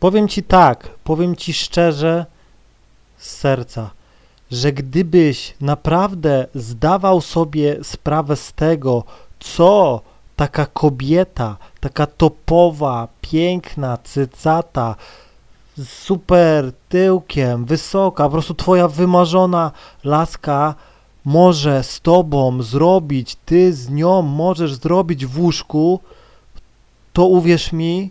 Powiem ci tak, powiem ci szczerze z serca, że gdybyś naprawdę zdawał sobie sprawę z tego, co taka kobieta, taka topowa, piękna, cycata, z super tyłkiem, wysoka, po prostu twoja wymarzona laska może z tobą zrobić, ty z nią możesz zrobić w łóżku, to uwierz mi,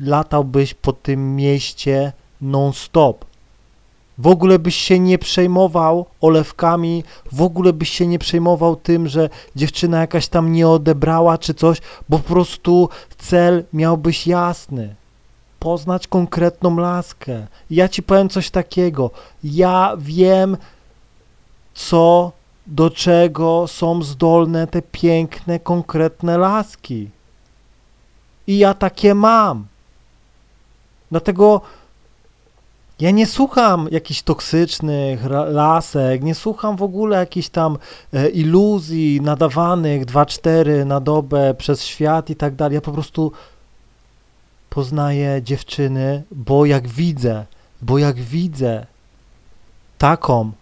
latałbyś po tym mieście non-stop. W ogóle byś się nie przejmował olewkami, w ogóle byś się nie przejmował tym, że dziewczyna jakaś tam nie odebrała czy coś, bo po prostu cel miałbyś jasny. Poznać konkretną laskę. Ja ci powiem coś takiego. Ja wiem, co, do czego są zdolne te piękne, konkretne laski. I ja takie mam. Dlatego ja nie słucham jakichś toksycznych lasek, nie słucham w ogóle jakichś tam e, iluzji nadawanych 2-4 na dobę przez świat i tak dalej. Ja po prostu poznaję dziewczyny, bo jak widzę, bo jak widzę taką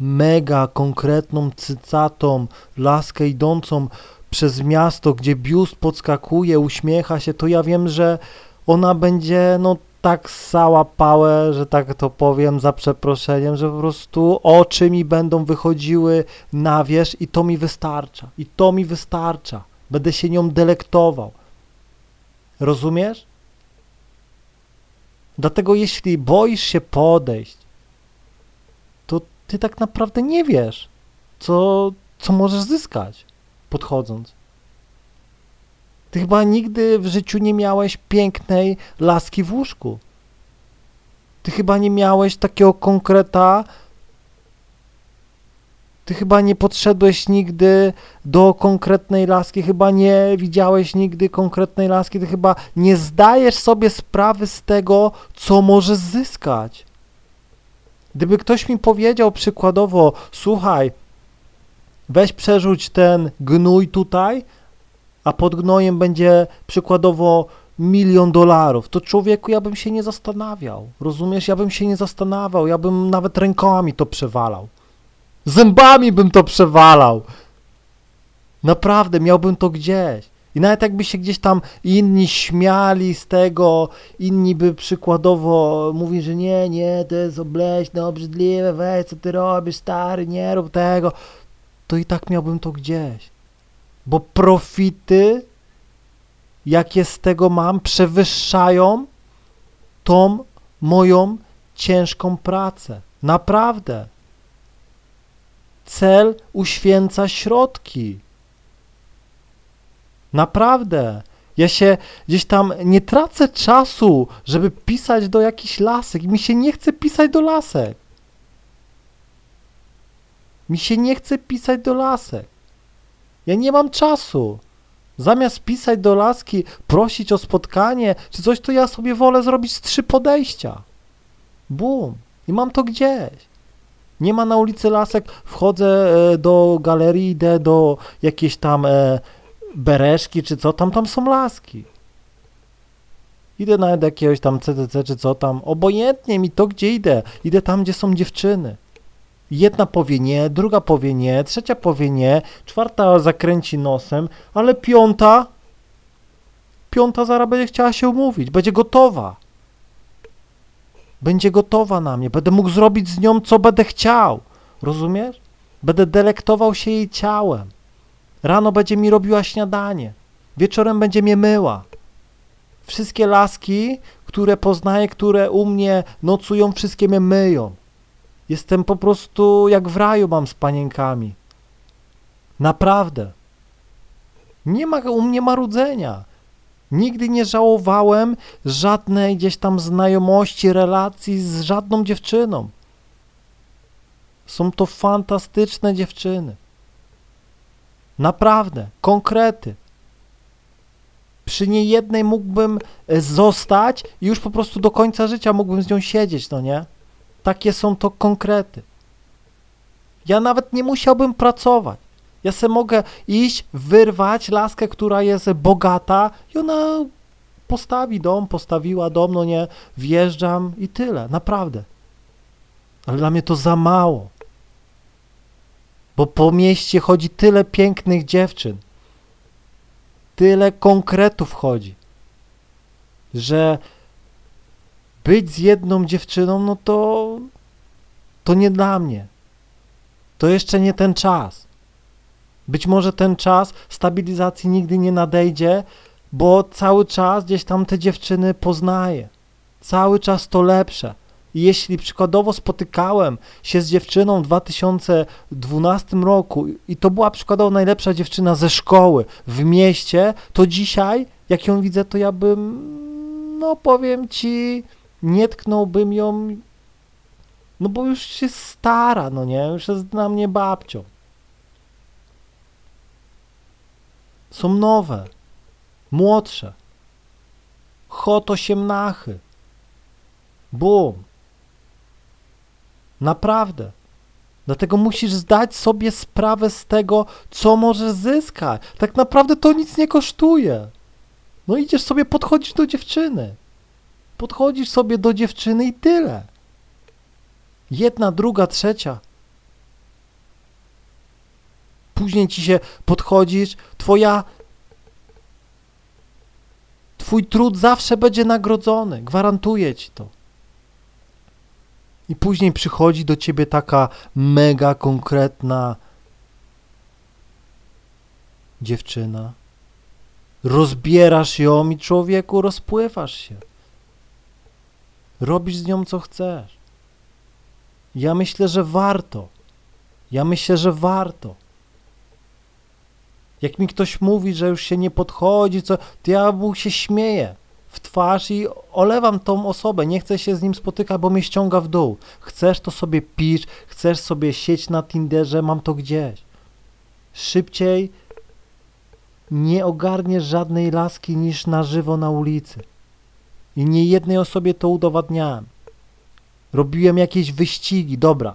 mega konkretną, cycatą laskę idącą przez miasto, gdzie biust podskakuje, uśmiecha się, to ja wiem, że ona będzie no tak ssała pałę, że tak to powiem za przeproszeniem, że po prostu oczy mi będą wychodziły na wierzch i to mi wystarcza. I to mi wystarcza. Będę się nią delektował. Rozumiesz? Dlatego jeśli boisz się podejść, to ty tak naprawdę nie wiesz, co, co możesz zyskać podchodząc. Ty chyba nigdy w życiu nie miałeś pięknej laski w łóżku. Ty chyba nie miałeś takiego konkreta. Ty chyba nie podszedłeś nigdy do konkretnej laski, chyba nie widziałeś nigdy konkretnej laski, ty chyba nie zdajesz sobie sprawy z tego, co możesz zyskać. Gdyby ktoś mi powiedział przykładowo, słuchaj, weź przerzuć ten gnój tutaj, a pod gnojem będzie przykładowo milion dolarów, to człowieku ja bym się nie zastanawiał. Rozumiesz? Ja bym się nie zastanawiał, ja bym nawet rękami to przewalał. Zębami bym to przewalał. Naprawdę, miałbym to gdzieś. I nawet jakby się gdzieś tam inni śmiali z tego, inni by przykładowo mówili, że nie, nie, to jest obleśne, obrzydliwe, weź, co ty robisz, stary, nie rób tego, to i tak miałbym to gdzieś bo profity, jakie z tego mam, przewyższają tą moją ciężką pracę. Naprawdę. Cel uświęca środki. Naprawdę. Ja się gdzieś tam nie tracę czasu, żeby pisać do jakichś lasek. Mi się nie chce pisać do lasek. Mi się nie chce pisać do lasek. Ja nie mam czasu. Zamiast pisać do laski, prosić o spotkanie czy coś, to ja sobie wolę zrobić z trzy podejścia. Bum. I mam to gdzieś. Nie ma na ulicy lasek, wchodzę e, do galerii, idę do jakiejś tam e, bereszki czy co, tam tam są laski. Idę nawet jakiegoś tam CCC czy co tam, obojętnie mi to gdzie idę. Idę tam, gdzie są dziewczyny. Jedna powie nie, druga powie nie, trzecia powie nie, czwarta zakręci nosem, ale piąta, piąta zaraz będzie chciała się umówić, będzie gotowa. Będzie gotowa na mnie, będę mógł zrobić z nią, co będę chciał. Rozumiesz? Będę delektował się jej ciałem. Rano będzie mi robiła śniadanie, wieczorem będzie mnie myła. Wszystkie laski, które poznaję, które u mnie nocują, wszystkie mnie myją. Jestem po prostu jak w raju mam z panienkami. Naprawdę. Nie ma u mnie marudzenia. Nigdy nie żałowałem żadnej gdzieś tam znajomości, relacji z żadną dziewczyną. Są to fantastyczne dziewczyny. Naprawdę, konkrety. Przy niejednej mógłbym e, zostać i już po prostu do końca życia mógłbym z nią siedzieć, no nie? Takie są to konkrety. Ja nawet nie musiałbym pracować. Ja se mogę iść, wyrwać laskę, która jest bogata i ona postawi dom, postawiła dom, no nie, wjeżdżam i tyle, naprawdę. Ale dla mnie to za mało. Bo po mieście chodzi tyle pięknych dziewczyn, tyle konkretów chodzi, że być z jedną dziewczyną, no to to nie dla mnie. To jeszcze nie ten czas. Być może ten czas stabilizacji nigdy nie nadejdzie, bo cały czas gdzieś tam te dziewczyny poznaję. Cały czas to lepsze. I jeśli przykładowo spotykałem się z dziewczyną w 2012 roku i to była przykładowo najlepsza dziewczyna ze szkoły w mieście, to dzisiaj, jak ją widzę, to ja bym, no powiem ci, nie tknąłbym ją, no bo już się stara, no nie, już jest dla mnie babcią. Są nowe, młodsze, hot osiemnachy, bum. Naprawdę. Dlatego musisz zdać sobie sprawę z tego, co możesz zyskać. Tak naprawdę to nic nie kosztuje. No idziesz sobie, podchodzisz do dziewczyny. Podchodzisz sobie do dziewczyny i tyle. Jedna, druga, trzecia. Później ci się podchodzisz, twoja twój trud zawsze będzie nagrodzony, gwarantuję ci to. I później przychodzi do ciebie taka mega konkretna dziewczyna. Rozbierasz ją i człowieku rozpływasz się. Robisz z nią co chcesz. Ja myślę, że warto. Ja myślę, że warto. Jak mi ktoś mówi, że już się nie podchodzi, co, to ja mu się śmieję w twarz i olewam tą osobę. Nie chcę się z nim spotykać, bo mnie ściąga w dół. Chcesz, to sobie pisz, chcesz sobie sieć na Tinderze, mam to gdzieś. Szybciej nie ogarniesz żadnej laski niż na żywo na ulicy. I nie jednej osobie to udowadniałem. Robiłem jakieś wyścigi, dobra.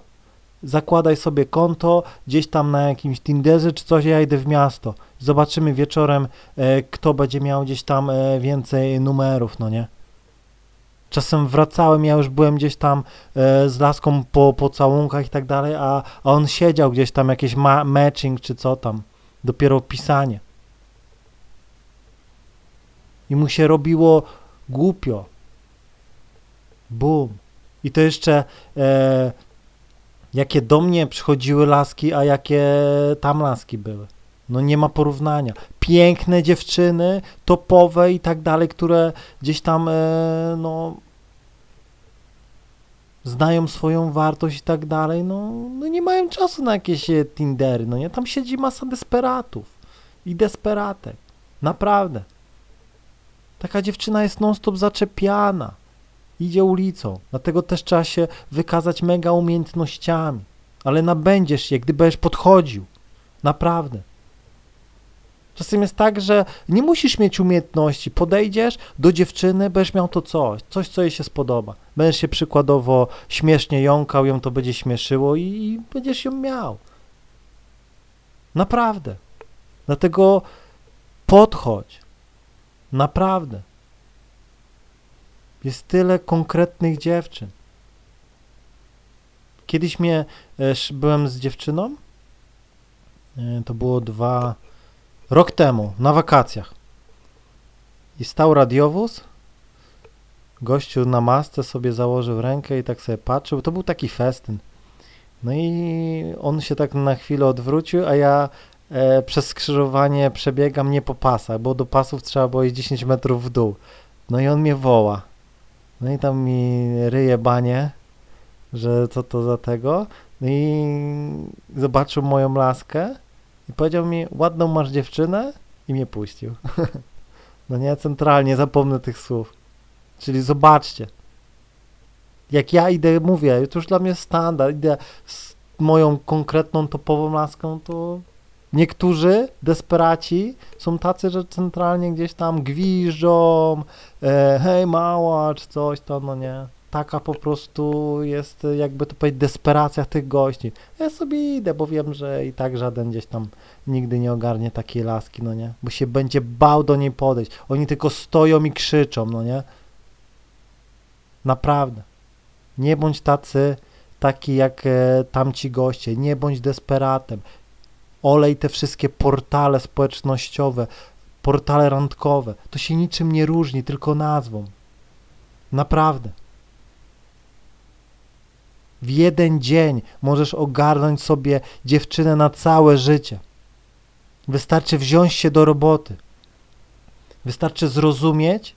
Zakładaj sobie konto gdzieś tam na jakimś Tinderze czy coś, ja idę w miasto. Zobaczymy wieczorem, e, kto będzie miał gdzieś tam e, więcej numerów, no nie? Czasem wracałem, ja już byłem gdzieś tam e, z laską po pocałunkach i tak dalej, a, a on siedział gdzieś tam, jakieś ma matching czy co tam, dopiero pisanie. I mu się robiło głupio. Bum. I to jeszcze e, jakie do mnie przychodziły laski, a jakie tam laski były. No nie ma porównania. Piękne dziewczyny, topowe i tak dalej, które gdzieś tam e, no znają swoją wartość i tak dalej, no, no nie mają czasu na jakieś e, Tindery, no nie? Tam siedzi masa desperatów i desperatek. Naprawdę. Taka dziewczyna jest non-stop zaczepiana idzie ulicą. Dlatego też trzeba się wykazać mega umiejętnościami. Ale nabędziesz je, gdy będziesz podchodził. Naprawdę. Czasem jest tak, że nie musisz mieć umiejętności. Podejdziesz do dziewczyny, będziesz miał to coś, coś, co jej się spodoba. Będziesz się przykładowo śmiesznie jąkał, ją to będzie śmieszyło i, będziesz ją miał. Naprawdę. Dlatego podchodź. Naprawdę. Jest tyle konkretnych dziewczyn. Kiedyś mnie, e, byłem z dziewczyną, e, to było dwa, rok temu, na wakacjach. I stał radiowóz, gościu na masce sobie założył rękę i tak sobie patrzył, to był taki festyn. No i on się tak na chwilę odwrócił, a ja e, przez skrzyżowanie przebiegam nie po pasach, bo do pasów trzeba było iść 10 metrów w dół. No i on mnie woła. No i tam mi ryje banie, że co to za tego. No i zobaczył moją laskę i powiedział mi, ładną masz dziewczynę i mnie puścił. no nie, centralnie zapomnę tych słów. Czyli zobaczcie. Jak ja idę, mówię, to już dla mnie standard, idę z moją konkretną topową laską, to Niektórzy desperaci są tacy, że centralnie gdzieś tam gwiżdżą, e, hej mała, czy coś to, no nie. taka po prostu jest, jakby to powiedzieć, desperacja tych gości. Ja sobie idę, bo wiem, że i tak żaden gdzieś tam nigdy nie ogarnie takiej laski, no nie? Bo się będzie bał do niej podejść. Oni tylko stoją i krzyczą, no nie? Naprawdę. Nie bądź tacy, taki jak e, tamci goście. Nie bądź desperatem. Olej te wszystkie portale społecznościowe, portale randkowe. To się niczym nie różni, tylko nazwą. Naprawdę. W jeden dzień możesz ogarnąć sobie dziewczynę na całe życie. Wystarczy wziąć się do roboty. Wystarczy zrozumieć,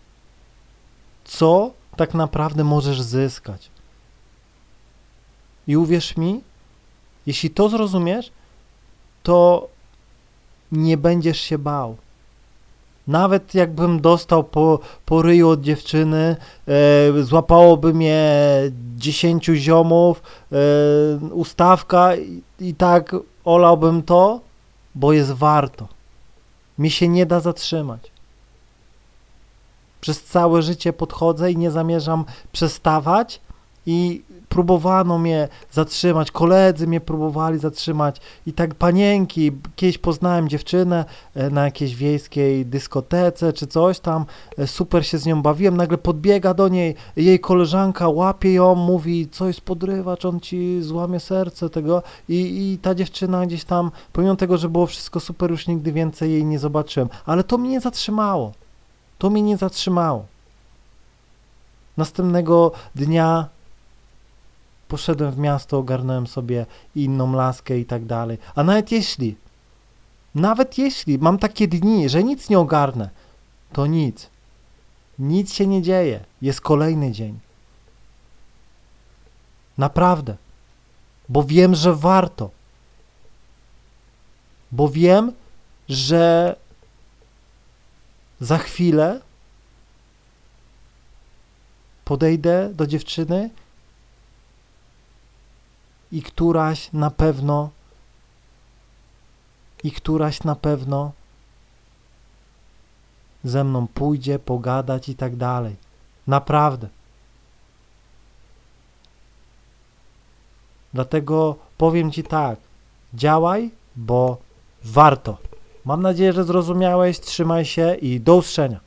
co tak naprawdę możesz zyskać. I uwierz mi, jeśli to zrozumiesz, to nie będziesz się bał. Nawet jakbym dostał po, po ryju od dziewczyny, e, złapałoby mnie dziesięciu ziomów, e, ustawka i, i tak olałbym to, bo jest warto. Mi się nie da zatrzymać. Przez całe życie podchodzę i nie zamierzam przestawać i próbowano mnie zatrzymać, koledzy mnie próbowali zatrzymać i tak panienki, kiedyś poznałem dziewczynę e, na jakiejś wiejskiej dyskotece czy coś tam, e, super się z nią bawiłem, nagle podbiega do niej jej koleżanka, łapie ją, mówi coś podrywacz, on ci złamie serce tego i, i ta dziewczyna gdzieś tam, pomimo tego, że było wszystko super, już nigdy więcej jej nie zobaczyłem, ale to mnie nie zatrzymało, to mnie nie zatrzymało. Następnego dnia poszedłem w miasto, ogarnąłem sobie inną laskę i tak dalej. A nawet jeśli, nawet jeśli mam takie dni, że nic nie ogarnę, to nic. Nic się nie dzieje. Jest kolejny dzień. Naprawdę. Bo wiem, że warto. Bo wiem, że za chwilę podejdę do dziewczyny i któraś na pewno i któraś na pewno ze mną pójdzie pogadać i tak dalej. Naprawdę. Dlatego powiem Ci tak, działaj, bo warto. Mam nadzieję, że zrozumiałeś, trzymaj się i do usłyszenia.